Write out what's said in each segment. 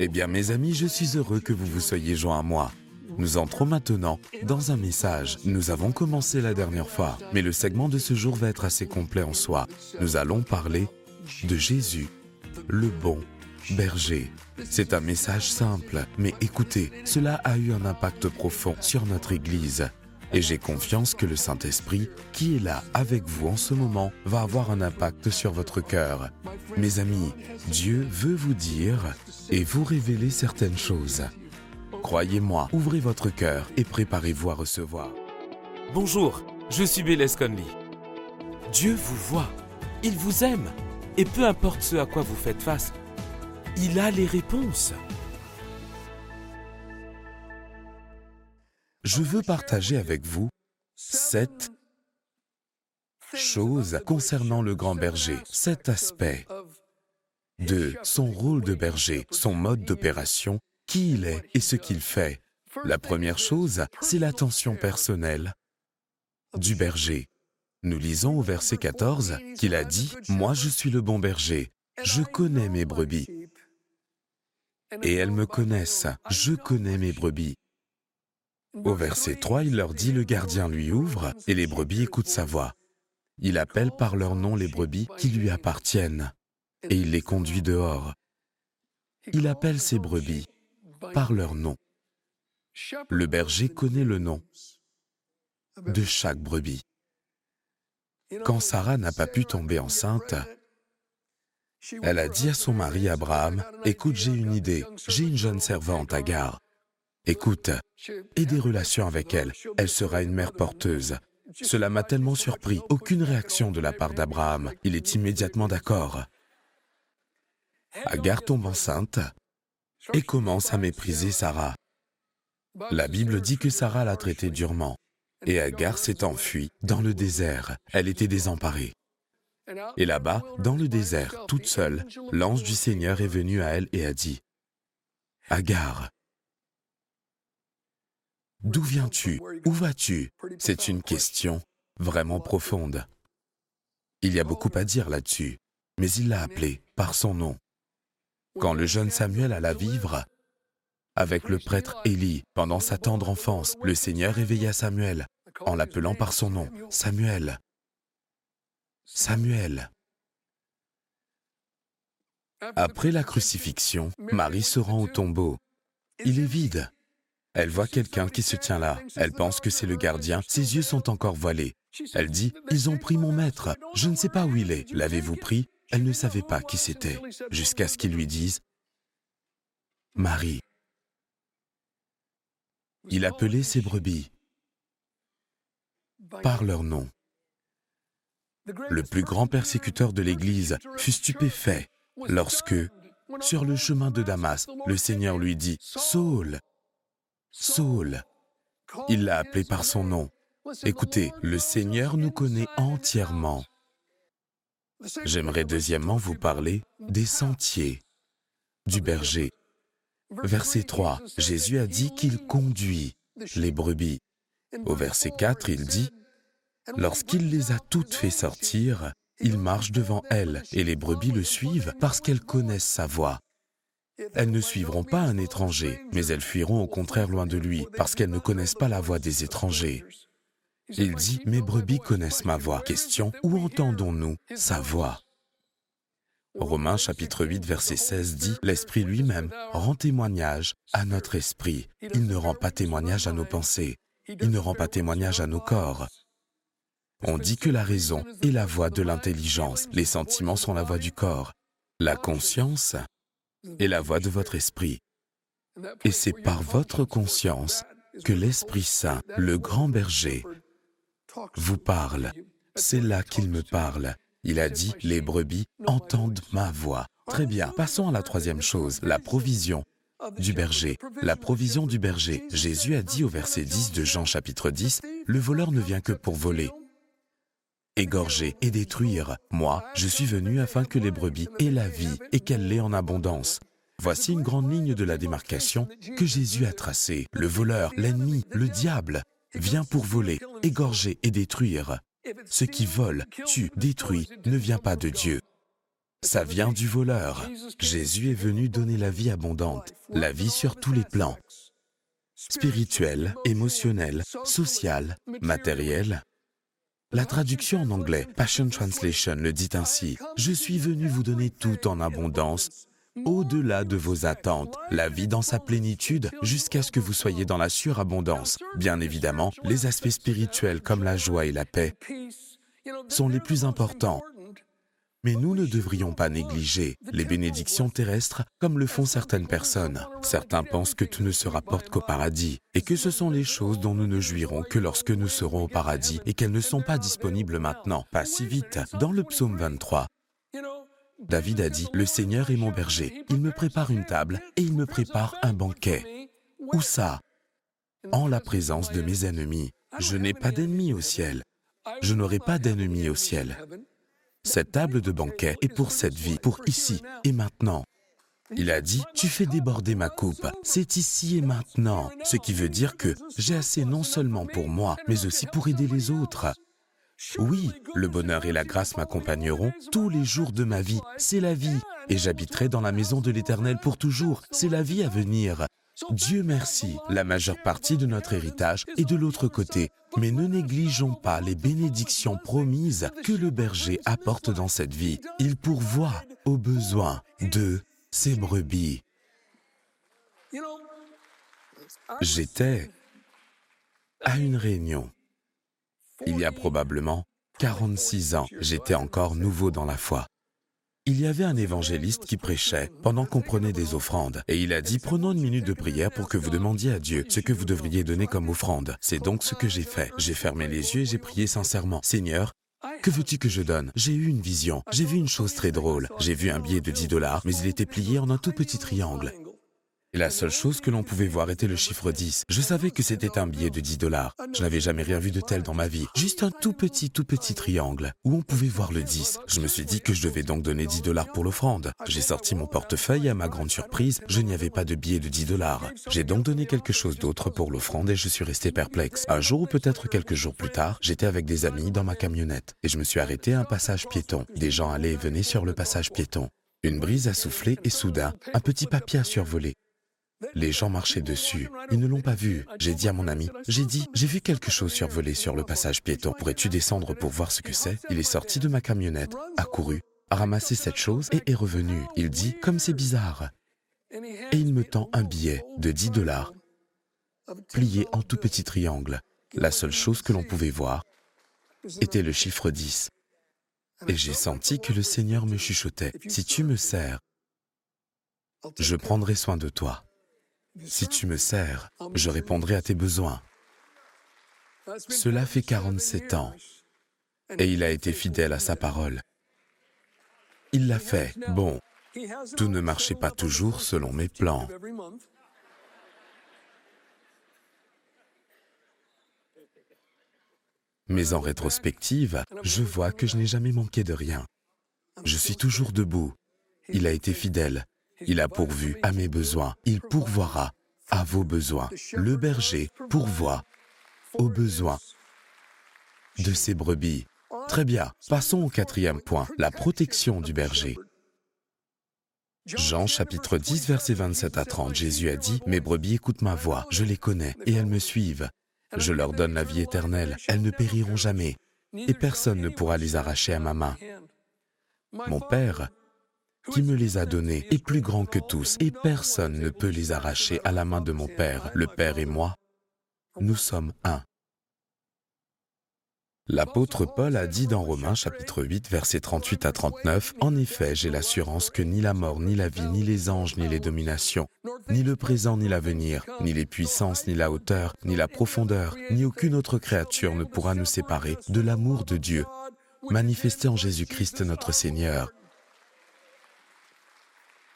Eh bien mes amis, je suis heureux que vous vous soyez joints à moi. Nous entrons maintenant dans un message. Nous avons commencé la dernière fois, mais le segment de ce jour va être assez complet en soi. Nous allons parler de Jésus, le bon berger. C'est un message simple, mais écoutez, cela a eu un impact profond sur notre Église. Et j'ai confiance que le Saint-Esprit, qui est là avec vous en ce moment, va avoir un impact sur votre cœur. Mes amis, Dieu veut vous dire et vous révéler certaines choses. Croyez-moi, ouvrez votre cœur et préparez-vous à recevoir. Bonjour, je suis Bélez Conley. Dieu vous voit, il vous aime, et peu importe ce à quoi vous faites face, il a les réponses. Je veux partager avec vous sept choses concernant le grand berger, sept aspects de son rôle de berger, son mode d'opération, qui il est et ce qu'il fait. La première chose, c'est l'attention personnelle du berger. Nous lisons au verset 14 qu'il a dit, Moi je suis le bon berger, je connais mes brebis. Et elles me connaissent, je connais mes brebis. Au verset 3, il leur dit, le gardien lui ouvre et les brebis écoutent sa voix. Il appelle par leur nom les brebis qui lui appartiennent et il les conduit dehors. Il appelle ses brebis par leur nom. Le berger connaît le nom de chaque brebis. Quand Sarah n'a pas pu tomber enceinte, elle a dit à son mari Abraham, Écoute, j'ai une idée, j'ai une jeune servante Agar. Écoute, aie des relations avec elle, elle sera une mère porteuse. Cela m'a tellement surpris, aucune réaction de la part d'Abraham. Il est immédiatement d'accord. Agar tombe enceinte et commence à mépriser Sarah. La Bible dit que Sarah l'a traité durement et Agar s'est enfuie dans le désert. Elle était désemparée. Et là-bas, dans le désert, toute seule, l'ange du Seigneur est venu à elle et a dit, Agar, d'où viens-tu? Où vas-tu? C'est une question vraiment profonde. Il y a beaucoup à dire là-dessus, mais il l'a appelée par son nom. Quand le jeune Samuel alla vivre avec le prêtre Élie pendant sa tendre enfance, le Seigneur éveilla Samuel en l'appelant par son nom, Samuel. Samuel. Après la crucifixion, Marie se rend au tombeau. Il est vide. Elle voit quelqu'un qui se tient là. Elle pense que c'est le gardien. Ses yeux sont encore voilés. Elle dit, Ils ont pris mon maître. Je ne sais pas où il est. L'avez-vous pris? Elle ne savait pas qui c'était, jusqu'à ce qu'ils lui disent, Marie. Il appelait ses brebis par leur nom. Le plus grand persécuteur de l'Église fut stupéfait lorsque, sur le chemin de Damas, le Seigneur lui dit, Saul, Saul. Il l'a appelé par son nom. Écoutez, le Seigneur nous connaît entièrement. J'aimerais deuxièmement vous parler des sentiers du berger. Verset 3, Jésus a dit qu'il conduit les brebis. Au verset 4, il dit, Lorsqu'il les a toutes fait sortir, il marche devant elles et les brebis le suivent parce qu'elles connaissent sa voix. Elles ne suivront pas un étranger, mais elles fuiront au contraire loin de lui parce qu'elles ne connaissent pas la voix des étrangers. Il dit, Mes brebis connaissent ma voix. Question, où entendons-nous sa voix? Romains chapitre 8 verset 16 dit, L'Esprit lui-même rend témoignage à notre esprit. Il ne rend pas témoignage à nos pensées. Il ne rend pas témoignage à nos corps. On dit que la raison est la voix de l'intelligence, les sentiments sont la voix du corps, la conscience est la voix de votre esprit. Et c'est par votre conscience que l'Esprit Saint, le grand berger, vous parle. C'est là qu'il me parle. Il a dit, les brebis entendent ma voix. Très bien, passons à la troisième chose, la provision du berger. La provision du berger. Jésus a dit au verset 10 de Jean chapitre 10, Le voleur ne vient que pour voler, égorger et détruire. Moi, je suis venu afin que les brebis aient la vie et qu'elle l'ait en abondance. Voici une grande ligne de la démarcation que Jésus a tracée. Le voleur, l'ennemi, le diable, vient pour voler, égorger et détruire. Ce qui vole, tue, détruit ne vient pas de Dieu. Ça vient du voleur. Jésus est venu donner la vie abondante, la vie sur tous les plans. Spirituel, émotionnel, social, matériel. La traduction en anglais, Passion Translation, le dit ainsi. Je suis venu vous donner tout en abondance, au-delà de vos attentes, la vie dans sa plénitude, jusqu'à ce que vous soyez dans la surabondance. Bien évidemment, les aspects spirituels comme la joie et la paix sont les plus importants. Mais nous ne devrions pas négliger les bénédictions terrestres comme le font certaines personnes. Certains pensent que tout ne se rapporte qu'au paradis et que ce sont les choses dont nous ne jouirons que lorsque nous serons au paradis et qu'elles ne sont pas disponibles maintenant, pas si vite. Dans le psaume 23, David a dit, Le Seigneur est mon berger, il me prépare une table et il me prépare un banquet. Où ça? En la présence de mes ennemis. Je n'ai pas d'ennemis au ciel. Je n'aurai pas d'ennemis au ciel. Cette table de banquet est pour cette vie, pour ici et maintenant. Il a dit, tu fais déborder ma coupe, c'est ici et maintenant, ce qui veut dire que j'ai assez non seulement pour moi, mais aussi pour aider les autres. Oui, le bonheur et la grâce m'accompagneront tous les jours de ma vie, c'est la vie, et j'habiterai dans la maison de l'Éternel pour toujours, c'est la vie à venir. Dieu merci, la majeure partie de notre héritage est de l'autre côté, mais ne négligeons pas les bénédictions promises que le berger apporte dans cette vie. Il pourvoit aux besoins de ses brebis. J'étais à une réunion. Il y a probablement 46 ans, j'étais encore nouveau dans la foi. Il y avait un évangéliste qui prêchait pendant qu'on prenait des offrandes, et il a dit, prenons une minute de prière pour que vous demandiez à Dieu ce que vous devriez donner comme offrande. C'est donc ce que j'ai fait. J'ai fermé les yeux et j'ai prié sincèrement, Seigneur, que veux-tu que je donne? J'ai eu une vision. J'ai vu une chose très drôle. J'ai vu un billet de 10 dollars, mais il était plié en un tout petit triangle. Et la seule chose que l'on pouvait voir était le chiffre 10. Je savais que c'était un billet de 10 dollars. Je n'avais jamais rien vu de tel dans ma vie. Juste un tout petit, tout petit triangle où on pouvait voir le 10. Je me suis dit que je devais donc donner 10 dollars pour l'offrande. J'ai sorti mon portefeuille et à ma grande surprise, je n'y avais pas de billet de 10 dollars. J'ai donc donné quelque chose d'autre pour l'offrande et je suis resté perplexe. Un jour ou peut-être quelques jours plus tard, j'étais avec des amis dans ma camionnette et je me suis arrêté à un passage piéton. Des gens allaient et venaient sur le passage piéton. Une brise a soufflé et soudain, un petit papier a survolé. Les gens marchaient dessus. Ils ne l'ont pas vu. J'ai dit à mon ami, j'ai dit, j'ai vu quelque chose survoler sur le passage piéton. Pourrais-tu descendre pour voir ce que c'est? Il est sorti de ma camionnette, a couru, a ramassé cette chose et est revenu. Il dit, comme c'est bizarre. Et il me tend un billet de 10 dollars, plié en tout petit triangle. La seule chose que l'on pouvait voir était le chiffre 10. Et j'ai senti que le Seigneur me chuchotait, si tu me sers, je prendrai soin de toi. Si tu me sers, je répondrai à tes besoins. Cela fait 47 ans et il a été fidèle à sa parole. Il l'a fait. Bon, tout ne marchait pas toujours selon mes plans. Mais en rétrospective, je vois que je n'ai jamais manqué de rien. Je suis toujours debout. Il a été fidèle il a pourvu à mes besoins. Il pourvoira à vos besoins. Le berger pourvoit aux besoins de ses brebis. Très bien, passons au quatrième point, la protection du berger. Jean chapitre 10 verset 27 à 30, Jésus a dit, Mes brebis écoutent ma voix, je les connais, et elles me suivent. Je leur donne la vie éternelle, elles ne périront jamais, et personne ne pourra les arracher à ma main. Mon Père qui me les a donnés est plus grand que tous, et personne ne peut les arracher à la main de mon Père. Le Père et moi, nous sommes un. L'apôtre Paul a dit dans Romains chapitre 8 versets 38 à 39, En effet, j'ai l'assurance que ni la mort, ni la vie, ni les anges, ni les dominations, ni le présent, ni l'avenir, ni les puissances, ni la hauteur, ni la profondeur, ni aucune autre créature ne pourra nous séparer de l'amour de Dieu, manifesté en Jésus-Christ notre Seigneur.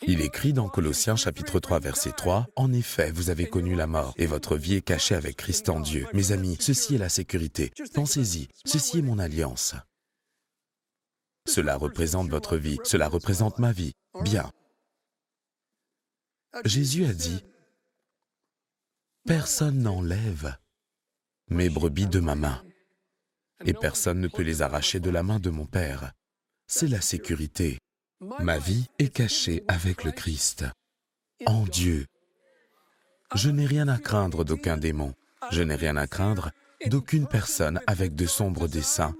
Il écrit dans Colossiens chapitre 3 verset 3, En effet, vous avez connu la mort, et votre vie est cachée avec Christ en Dieu. Mes amis, ceci est la sécurité. Pensez-y, ceci est mon alliance. Cela représente votre vie, cela représente ma vie. Bien. Jésus a dit, Personne n'enlève mes brebis de ma main, et personne ne peut les arracher de la main de mon Père. C'est la sécurité. Ma vie est cachée avec le Christ, en Dieu. Je n'ai rien à craindre d'aucun démon. Je n'ai rien à craindre d'aucune personne avec de sombres desseins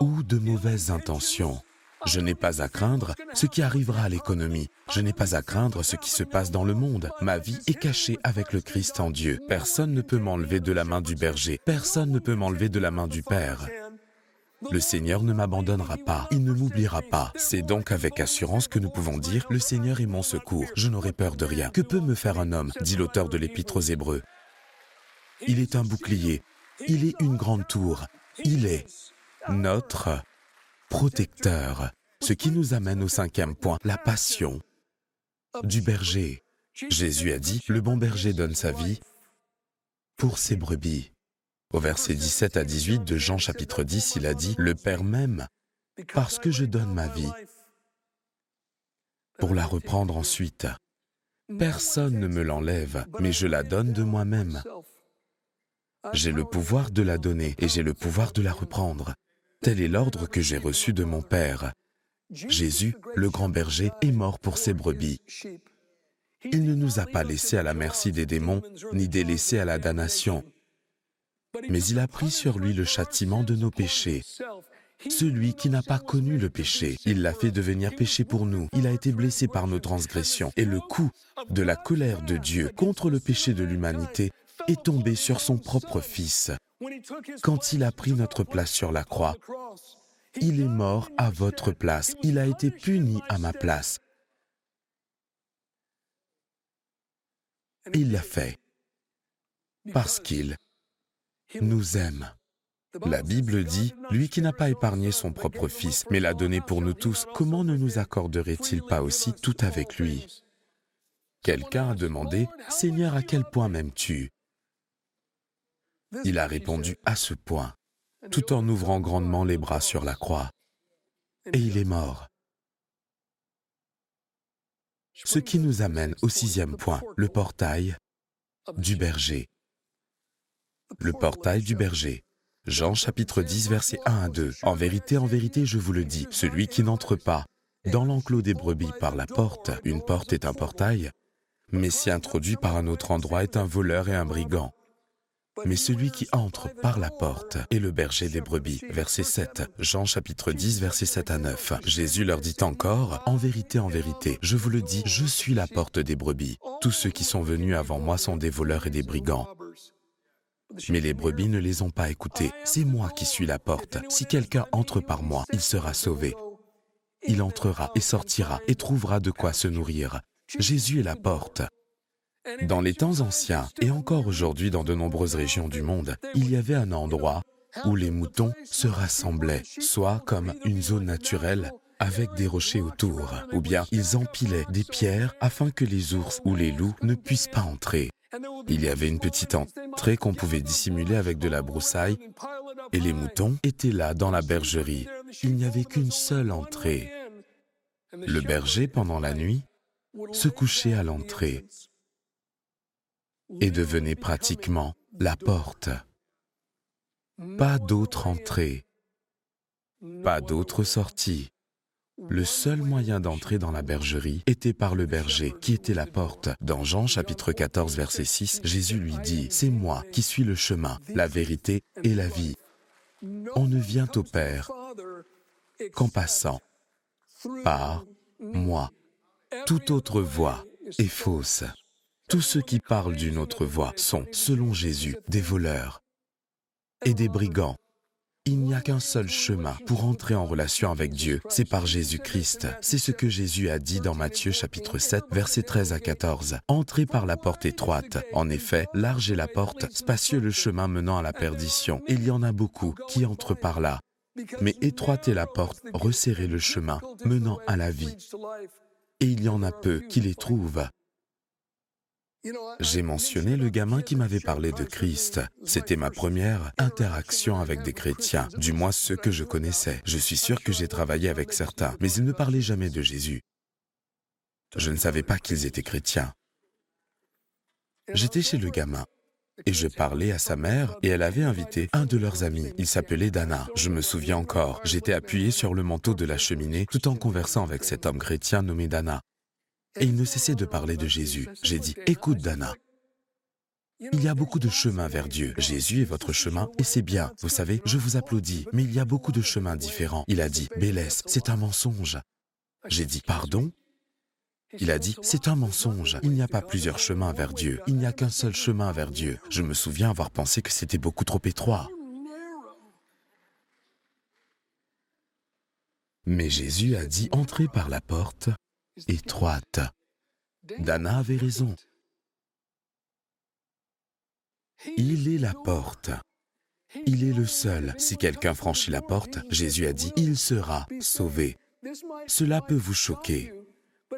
ou de mauvaises intentions. Je n'ai pas à craindre ce qui arrivera à l'économie. Je n'ai pas à craindre ce qui se passe dans le monde. Ma vie est cachée avec le Christ en Dieu. Personne ne peut m'enlever de la main du berger. Personne ne peut m'enlever de la main du Père. Le Seigneur ne m'abandonnera pas, il ne m'oubliera pas. C'est donc avec assurance que nous pouvons dire, le Seigneur est mon secours, je n'aurai peur de rien. Que peut me faire un homme dit l'auteur de l'Épître aux Hébreux. Il est un bouclier, il est une grande tour, il est notre protecteur. Ce qui nous amène au cinquième point, la passion du berger. Jésus a dit, le bon berger donne sa vie pour ses brebis. Au verset 17 à 18 de Jean chapitre 10, il a dit, Le Père m'aime parce que je donne ma vie pour la reprendre ensuite. Personne ne me l'enlève, mais je la donne de moi-même. J'ai le pouvoir de la donner et j'ai le pouvoir de la reprendre. Tel est l'ordre que j'ai reçu de mon Père. Jésus, le grand berger, est mort pour ses brebis. Il ne nous a pas laissés à la merci des démons, ni délaissés à la damnation mais il a pris sur lui le châtiment de nos péchés. Celui qui n'a pas connu le péché, il l'a fait devenir péché pour nous. Il a été blessé par nos transgressions. Et le coup de la colère de Dieu contre le péché de l'humanité est tombé sur son propre Fils. Quand il a pris notre place sur la croix, il est mort à votre place. Il a été puni à ma place. Il l'a fait parce qu'il nous aime. La Bible dit, lui qui n'a pas épargné son propre Fils, mais l'a donné pour nous tous, comment ne nous accorderait-il pas aussi tout avec lui? Quelqu'un a demandé, Seigneur, à quel point m'aimes-tu? Il a répondu, à ce point, tout en ouvrant grandement les bras sur la croix. Et il est mort. Ce qui nous amène au sixième point, le portail du berger le portail du berger. Jean chapitre 10 versets 1 à 2. En vérité, en vérité, je vous le dis, celui qui n'entre pas dans l'enclos des brebis par la porte, une porte est un portail, mais s'y introduit par un autre endroit est un voleur et un brigand. Mais celui qui entre par la porte est le berger des brebis. Verset 7. Jean chapitre 10, verset 7 à 9. Jésus leur dit encore, En vérité, en vérité, je vous le dis, je suis la porte des brebis. Tous ceux qui sont venus avant moi sont des voleurs et des brigands. Mais les brebis ne les ont pas écoutés. C'est moi qui suis la porte. Si quelqu'un entre par moi, il sera sauvé. Il entrera et sortira et trouvera de quoi se nourrir. Jésus est la porte. Dans les temps anciens, et encore aujourd'hui dans de nombreuses régions du monde, il y avait un endroit où les moutons se rassemblaient, soit comme une zone naturelle avec des rochers autour, ou bien ils empilaient des pierres afin que les ours ou les loups ne puissent pas entrer. Il y avait une petite entrée qu'on pouvait dissimuler avec de la broussaille et les moutons étaient là dans la bergerie. Il n'y avait qu'une seule entrée. Le berger, pendant la nuit, se couchait à l'entrée et devenait pratiquement la porte. Pas d'autre entrée, pas d'autre sortie. Le seul moyen d'entrer dans la bergerie était par le berger, qui était la porte. Dans Jean chapitre 14, verset 6, Jésus lui dit, C'est moi qui suis le chemin, la vérité et la vie. On ne vient au Père qu'en passant par moi. Toute autre voie est fausse. Tous ceux qui parlent d'une autre voie sont, selon Jésus, des voleurs et des brigands. Il n'y a qu'un seul chemin pour entrer en relation avec Dieu, c'est par Jésus-Christ. C'est ce que Jésus a dit dans Matthieu chapitre 7, versets 13 à 14. Entrez par la porte étroite. En effet, large est la porte, spacieux le chemin menant à la perdition. Il y en a beaucoup qui entrent par là. Mais étroite est la porte, resserrez le chemin menant à la vie. Et il y en a peu qui les trouvent. J'ai mentionné le gamin qui m'avait parlé de Christ. C'était ma première interaction avec des chrétiens, du moins ceux que je connaissais. Je suis sûr que j'ai travaillé avec certains, mais ils ne parlaient jamais de Jésus. Je ne savais pas qu'ils étaient chrétiens. J'étais chez le gamin. Et je parlais à sa mère et elle avait invité un de leurs amis. Il s'appelait Dana. Je me souviens encore. J'étais appuyé sur le manteau de la cheminée tout en conversant avec cet homme chrétien nommé Dana. Et il ne cessait de parler de Jésus. J'ai dit, écoute Dana, il y a beaucoup de chemins vers Dieu. Jésus est votre chemin et c'est bien. Vous savez, je vous applaudis, mais il y a beaucoup de chemins différents. Il a dit, Bélès, c'est un mensonge. J'ai dit, pardon? Il a dit, c'est un mensonge. Il n'y a pas plusieurs chemins vers Dieu. Il n'y a qu'un seul chemin vers Dieu. Je me souviens avoir pensé que c'était beaucoup trop étroit. Mais Jésus a dit, entrez par la porte étroite. Dana avait raison. Il est la porte. Il est le seul. Si quelqu'un franchit la porte, Jésus a dit, il sera sauvé. Cela peut vous choquer,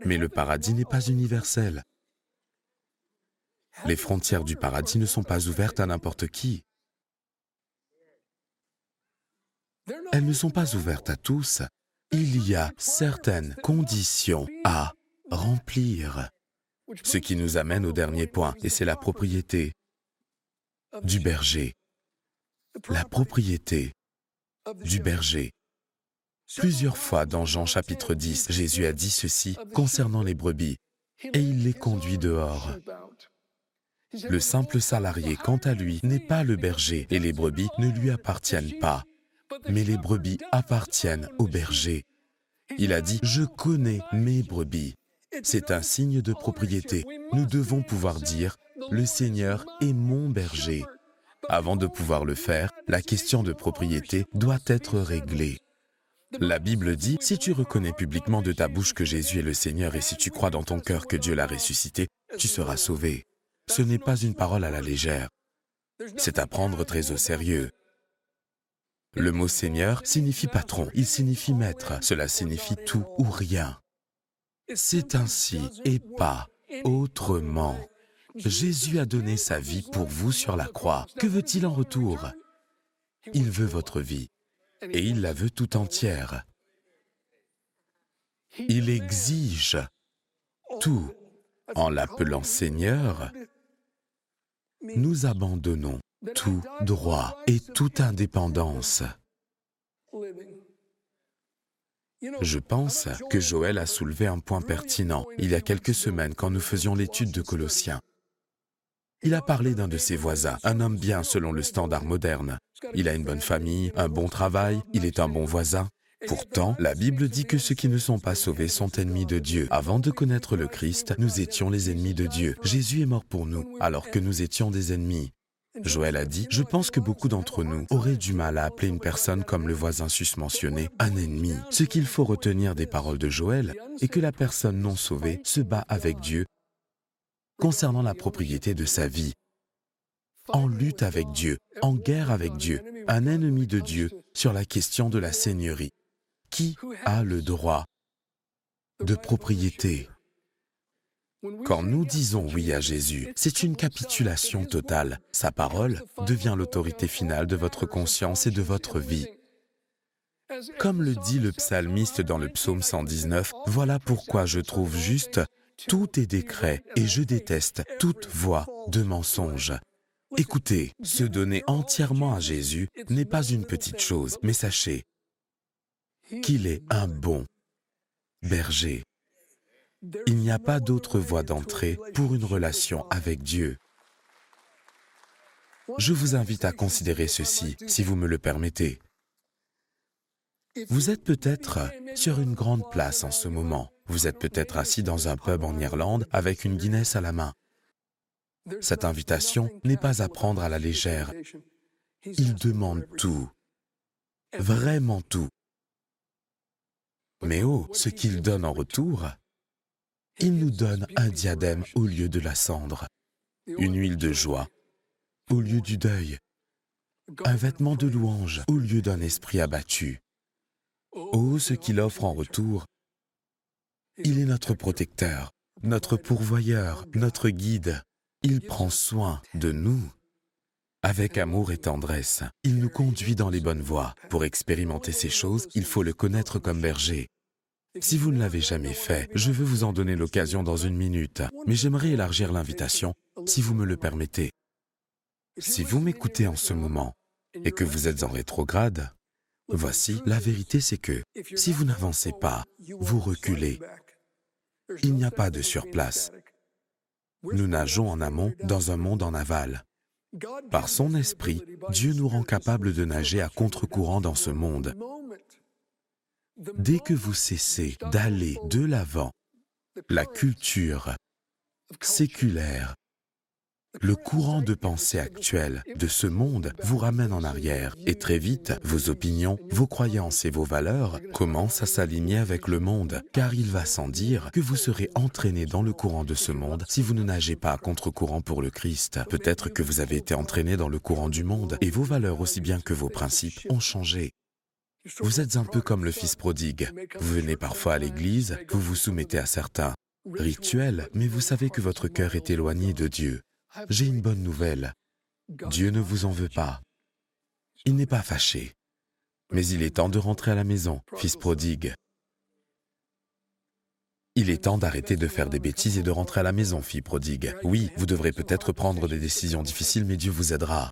mais le paradis n'est pas universel. Les frontières du paradis ne sont pas ouvertes à n'importe qui. Elles ne sont pas ouvertes à tous. Il y a certaines conditions à remplir. Ce qui nous amène au dernier point, et c'est la propriété du berger. La propriété du berger. Plusieurs fois dans Jean chapitre 10, Jésus a dit ceci concernant les brebis, et il les conduit dehors. Le simple salarié, quant à lui, n'est pas le berger, et les brebis ne lui appartiennent pas, mais les brebis appartiennent au berger. Il a dit, je connais mes brebis. C'est un signe de propriété. Nous devons pouvoir dire, le Seigneur est mon berger. Avant de pouvoir le faire, la question de propriété doit être réglée. La Bible dit, si tu reconnais publiquement de ta bouche que Jésus est le Seigneur et si tu crois dans ton cœur que Dieu l'a ressuscité, tu seras sauvé. Ce n'est pas une parole à la légère. C'est à prendre très au sérieux. Le mot Seigneur signifie patron, il signifie maître, cela signifie tout ou rien. C'est ainsi et pas autrement. Jésus a donné sa vie pour vous sur la croix. Que veut-il en retour? Il veut votre vie et il la veut tout entière. Il exige tout. En l'appelant Seigneur, nous abandonnons tout droit et toute indépendance. Je pense que Joël a soulevé un point pertinent il y a quelques semaines quand nous faisions l'étude de Colossiens. Il a parlé d'un de ses voisins, un homme bien selon le standard moderne. Il a une bonne famille, un bon travail, il est un bon voisin. Pourtant, la Bible dit que ceux qui ne sont pas sauvés sont ennemis de Dieu. Avant de connaître le Christ, nous étions les ennemis de Dieu. Jésus est mort pour nous, alors que nous étions des ennemis. Joël a dit, je pense que beaucoup d'entre nous auraient du mal à appeler une personne comme le voisin susmentionné un ennemi. Ce qu'il faut retenir des paroles de Joël est que la personne non sauvée se bat avec Dieu concernant la propriété de sa vie, en lutte avec Dieu, en guerre avec Dieu, un ennemi de Dieu sur la question de la seigneurie. Qui a le droit de propriété Quand nous disons oui à Jésus, c'est une capitulation totale. Sa parole devient l'autorité finale de votre conscience et de votre vie. Comme le dit le psalmiste dans le psaume 119, voilà pourquoi je trouve juste tout est décret et je déteste toute voix de mensonge. Écoutez, se donner entièrement à Jésus n'est pas une petite chose, mais sachez qu'il est un bon berger. Il n'y a pas d'autre voie d'entrée pour une relation avec Dieu. Je vous invite à considérer ceci, si vous me le permettez. Vous êtes peut-être sur une grande place en ce moment. Vous êtes peut-être assis dans un pub en Irlande avec une Guinness à la main. Cette invitation n'est pas à prendre à la légère. Il demande tout, vraiment tout. Mais oh, ce qu'il donne en retour, il nous donne un diadème au lieu de la cendre, une huile de joie au lieu du deuil, un vêtement de louange au lieu d'un esprit abattu. Oh, ce qu'il offre en retour, il est notre protecteur, notre pourvoyeur, notre guide. Il prend soin de nous. Avec amour et tendresse, il nous conduit dans les bonnes voies. Pour expérimenter ces choses, il faut le connaître comme berger. Si vous ne l'avez jamais fait, je veux vous en donner l'occasion dans une minute, mais j'aimerais élargir l'invitation, si vous me le permettez. Si vous m'écoutez en ce moment et que vous êtes en rétrograde, voici, la vérité c'est que si vous n'avancez pas, vous reculez. Il n'y a pas de surplace. Nous nageons en amont dans un monde en aval. Par son esprit, Dieu nous rend capables de nager à contre-courant dans ce monde. Dès que vous cessez d'aller de l'avant, la culture séculaire, le courant de pensée actuel de ce monde vous ramène en arrière et très vite, vos opinions, vos croyances et vos valeurs commencent à s'aligner avec le monde, car il va sans dire que vous serez entraîné dans le courant de ce monde si vous ne nagez pas contre-courant pour le Christ. Peut-être que vous avez été entraîné dans le courant du monde et vos valeurs aussi bien que vos principes ont changé. Vous êtes un peu comme le fils prodigue. Vous venez parfois à l'église, vous vous soumettez à certains rituels, mais vous savez que votre cœur est éloigné de Dieu. J'ai une bonne nouvelle. Dieu ne vous en veut pas. Il n'est pas fâché. Mais il est temps de rentrer à la maison, fils prodigue. Il est temps d'arrêter de faire des bêtises et de rentrer à la maison, fille prodigue. Oui, vous devrez peut-être prendre des décisions difficiles, mais Dieu vous aidera.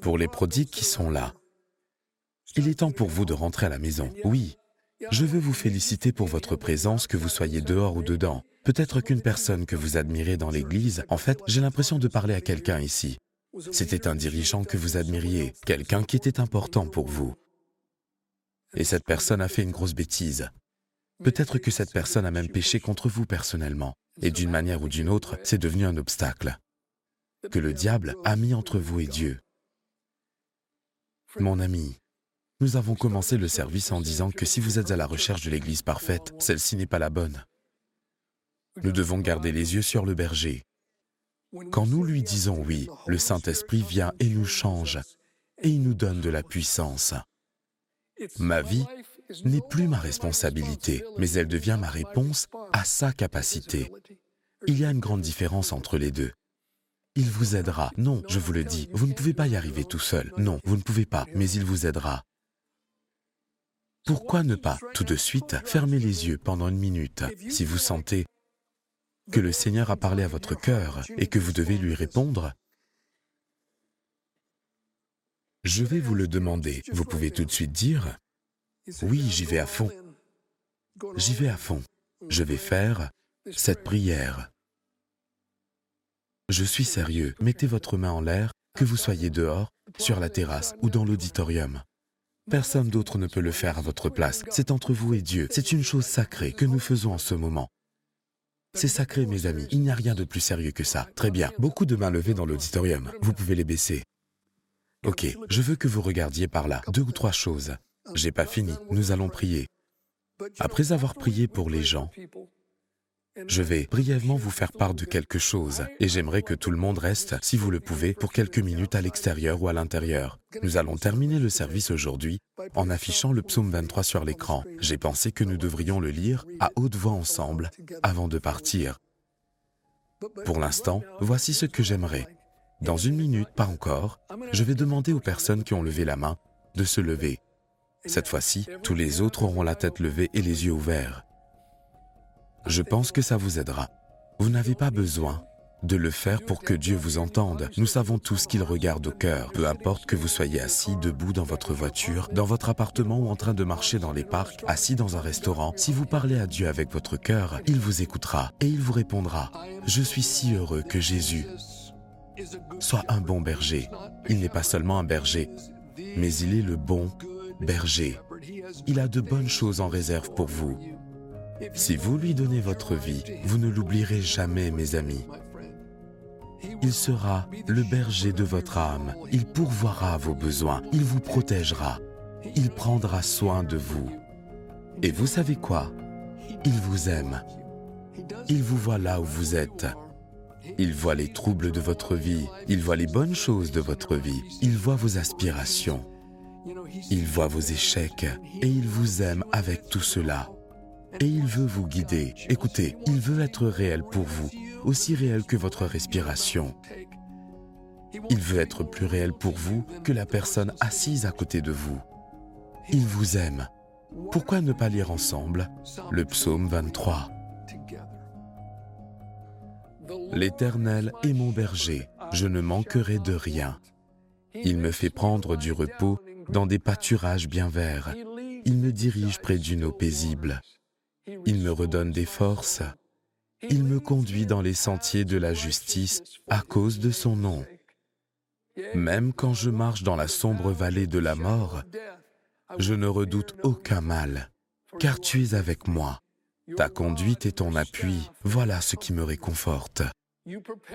Pour les prodigues qui sont là, il est temps pour vous de rentrer à la maison. Oui, je veux vous féliciter pour votre présence, que vous soyez dehors ou dedans. Peut-être qu'une personne que vous admirez dans l'Église, en fait, j'ai l'impression de parler à quelqu'un ici. C'était un dirigeant que vous admiriez, quelqu'un qui était important pour vous. Et cette personne a fait une grosse bêtise. Peut-être que cette personne a même péché contre vous personnellement. Et d'une manière ou d'une autre, c'est devenu un obstacle que le diable a mis entre vous et Dieu. Mon ami, nous avons commencé le service en disant que si vous êtes à la recherche de l'Église parfaite, celle-ci n'est pas la bonne. Nous devons garder les yeux sur le berger. Quand nous lui disons oui, le Saint-Esprit vient et nous change, et il nous donne de la puissance. Ma vie n'est plus ma responsabilité, mais elle devient ma réponse à sa capacité. Il y a une grande différence entre les deux. Il vous aidera. Non, je vous le dis, vous ne pouvez pas y arriver tout seul. Non, vous ne pouvez pas, mais il vous aidera. Pourquoi ne pas tout de suite fermer les yeux pendant une minute si vous sentez que le Seigneur a parlé à votre cœur et que vous devez lui répondre? Je vais vous le demander. Vous pouvez tout de suite dire, oui, j'y vais à fond. J'y vais à fond. Je vais faire cette prière. Je suis sérieux. Mettez votre main en l'air, que vous soyez dehors, sur la terrasse ou dans l'auditorium. Personne d'autre ne peut le faire à votre place. C'est entre vous et Dieu. C'est une chose sacrée que nous faisons en ce moment. C'est sacré, mes amis. Il n'y a rien de plus sérieux que ça. Très bien. Beaucoup de mains levées dans l'auditorium. Vous pouvez les baisser. Ok, je veux que vous regardiez par là. Deux ou trois choses. J'ai pas fini. Nous allons prier. Après avoir prié pour les gens, je vais brièvement vous faire part de quelque chose et j'aimerais que tout le monde reste, si vous le pouvez, pour quelques minutes à l'extérieur ou à l'intérieur. Nous allons terminer le service aujourd'hui en affichant le psaume 23 sur l'écran. J'ai pensé que nous devrions le lire à haute voix ensemble avant de partir. Pour l'instant, voici ce que j'aimerais. Dans une minute, pas encore, je vais demander aux personnes qui ont levé la main de se lever. Cette fois-ci, tous les autres auront la tête levée et les yeux ouverts. Je pense que ça vous aidera. Vous n'avez pas besoin de le faire pour que Dieu vous entende. Nous savons tous qu'il regarde au cœur. Peu importe que vous soyez assis, debout dans votre voiture, dans votre appartement ou en train de marcher dans les parcs, assis dans un restaurant, si vous parlez à Dieu avec votre cœur, il vous écoutera et il vous répondra. Je suis si heureux que Jésus soit un bon berger. Il n'est pas seulement un berger, mais il est le bon berger. Il a de bonnes choses en réserve pour vous. Si vous lui donnez votre vie, vous ne l'oublierez jamais, mes amis. Il sera le berger de votre âme. Il pourvoira vos besoins. Il vous protégera. Il prendra soin de vous. Et vous savez quoi? Il vous aime. Il vous voit là où vous êtes. Il voit les troubles de votre vie. Il voit les bonnes choses de votre vie. Il voit vos aspirations. Il voit vos échecs. Et il vous aime avec tout cela et il veut vous guider. Écoutez, il veut être réel pour vous, aussi réel que votre respiration. Il veut être plus réel pour vous que la personne assise à côté de vous. Il vous aime. Pourquoi ne pas lire ensemble le psaume 23 L'Éternel est mon berger, je ne manquerai de rien. Il me fait prendre du repos dans des pâturages bien verts. Il me dirige près d'une eau paisible. Il me redonne des forces. Il me conduit dans les sentiers de la justice à cause de son nom. Même quand je marche dans la sombre vallée de la mort, je ne redoute aucun mal, car tu es avec moi. Ta conduite et ton appui, voilà ce qui me réconforte.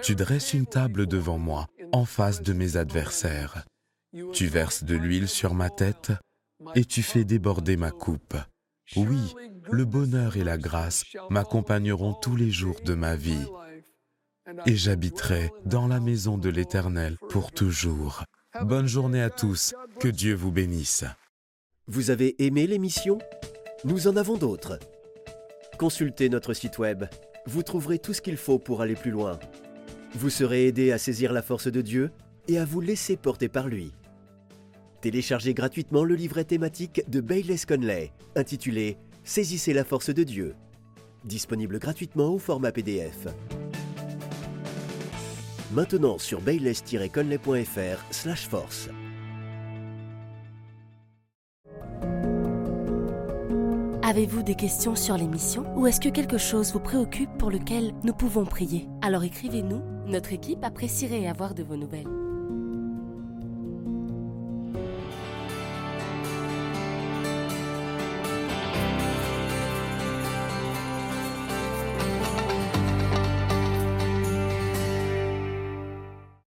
Tu dresses une table devant moi, en face de mes adversaires. Tu verses de l'huile sur ma tête et tu fais déborder ma coupe. Oui, le bonheur et la grâce m'accompagneront tous les jours de ma vie. Et j'habiterai dans la maison de l'Éternel pour toujours. Bonne journée à tous, que Dieu vous bénisse. Vous avez aimé l'émission? Nous en avons d'autres. Consultez notre site web, vous trouverez tout ce qu'il faut pour aller plus loin. Vous serez aidé à saisir la force de Dieu et à vous laisser porter par lui. Téléchargez gratuitement le livret thématique de Bayless Conley, intitulé Saisissez la force de Dieu. Disponible gratuitement au format PDF. Maintenant sur bayless-conley.fr force. Avez-vous des questions sur l'émission ou est-ce que quelque chose vous préoccupe pour lequel nous pouvons prier? Alors écrivez-nous, notre équipe apprécierait avoir de vos nouvelles.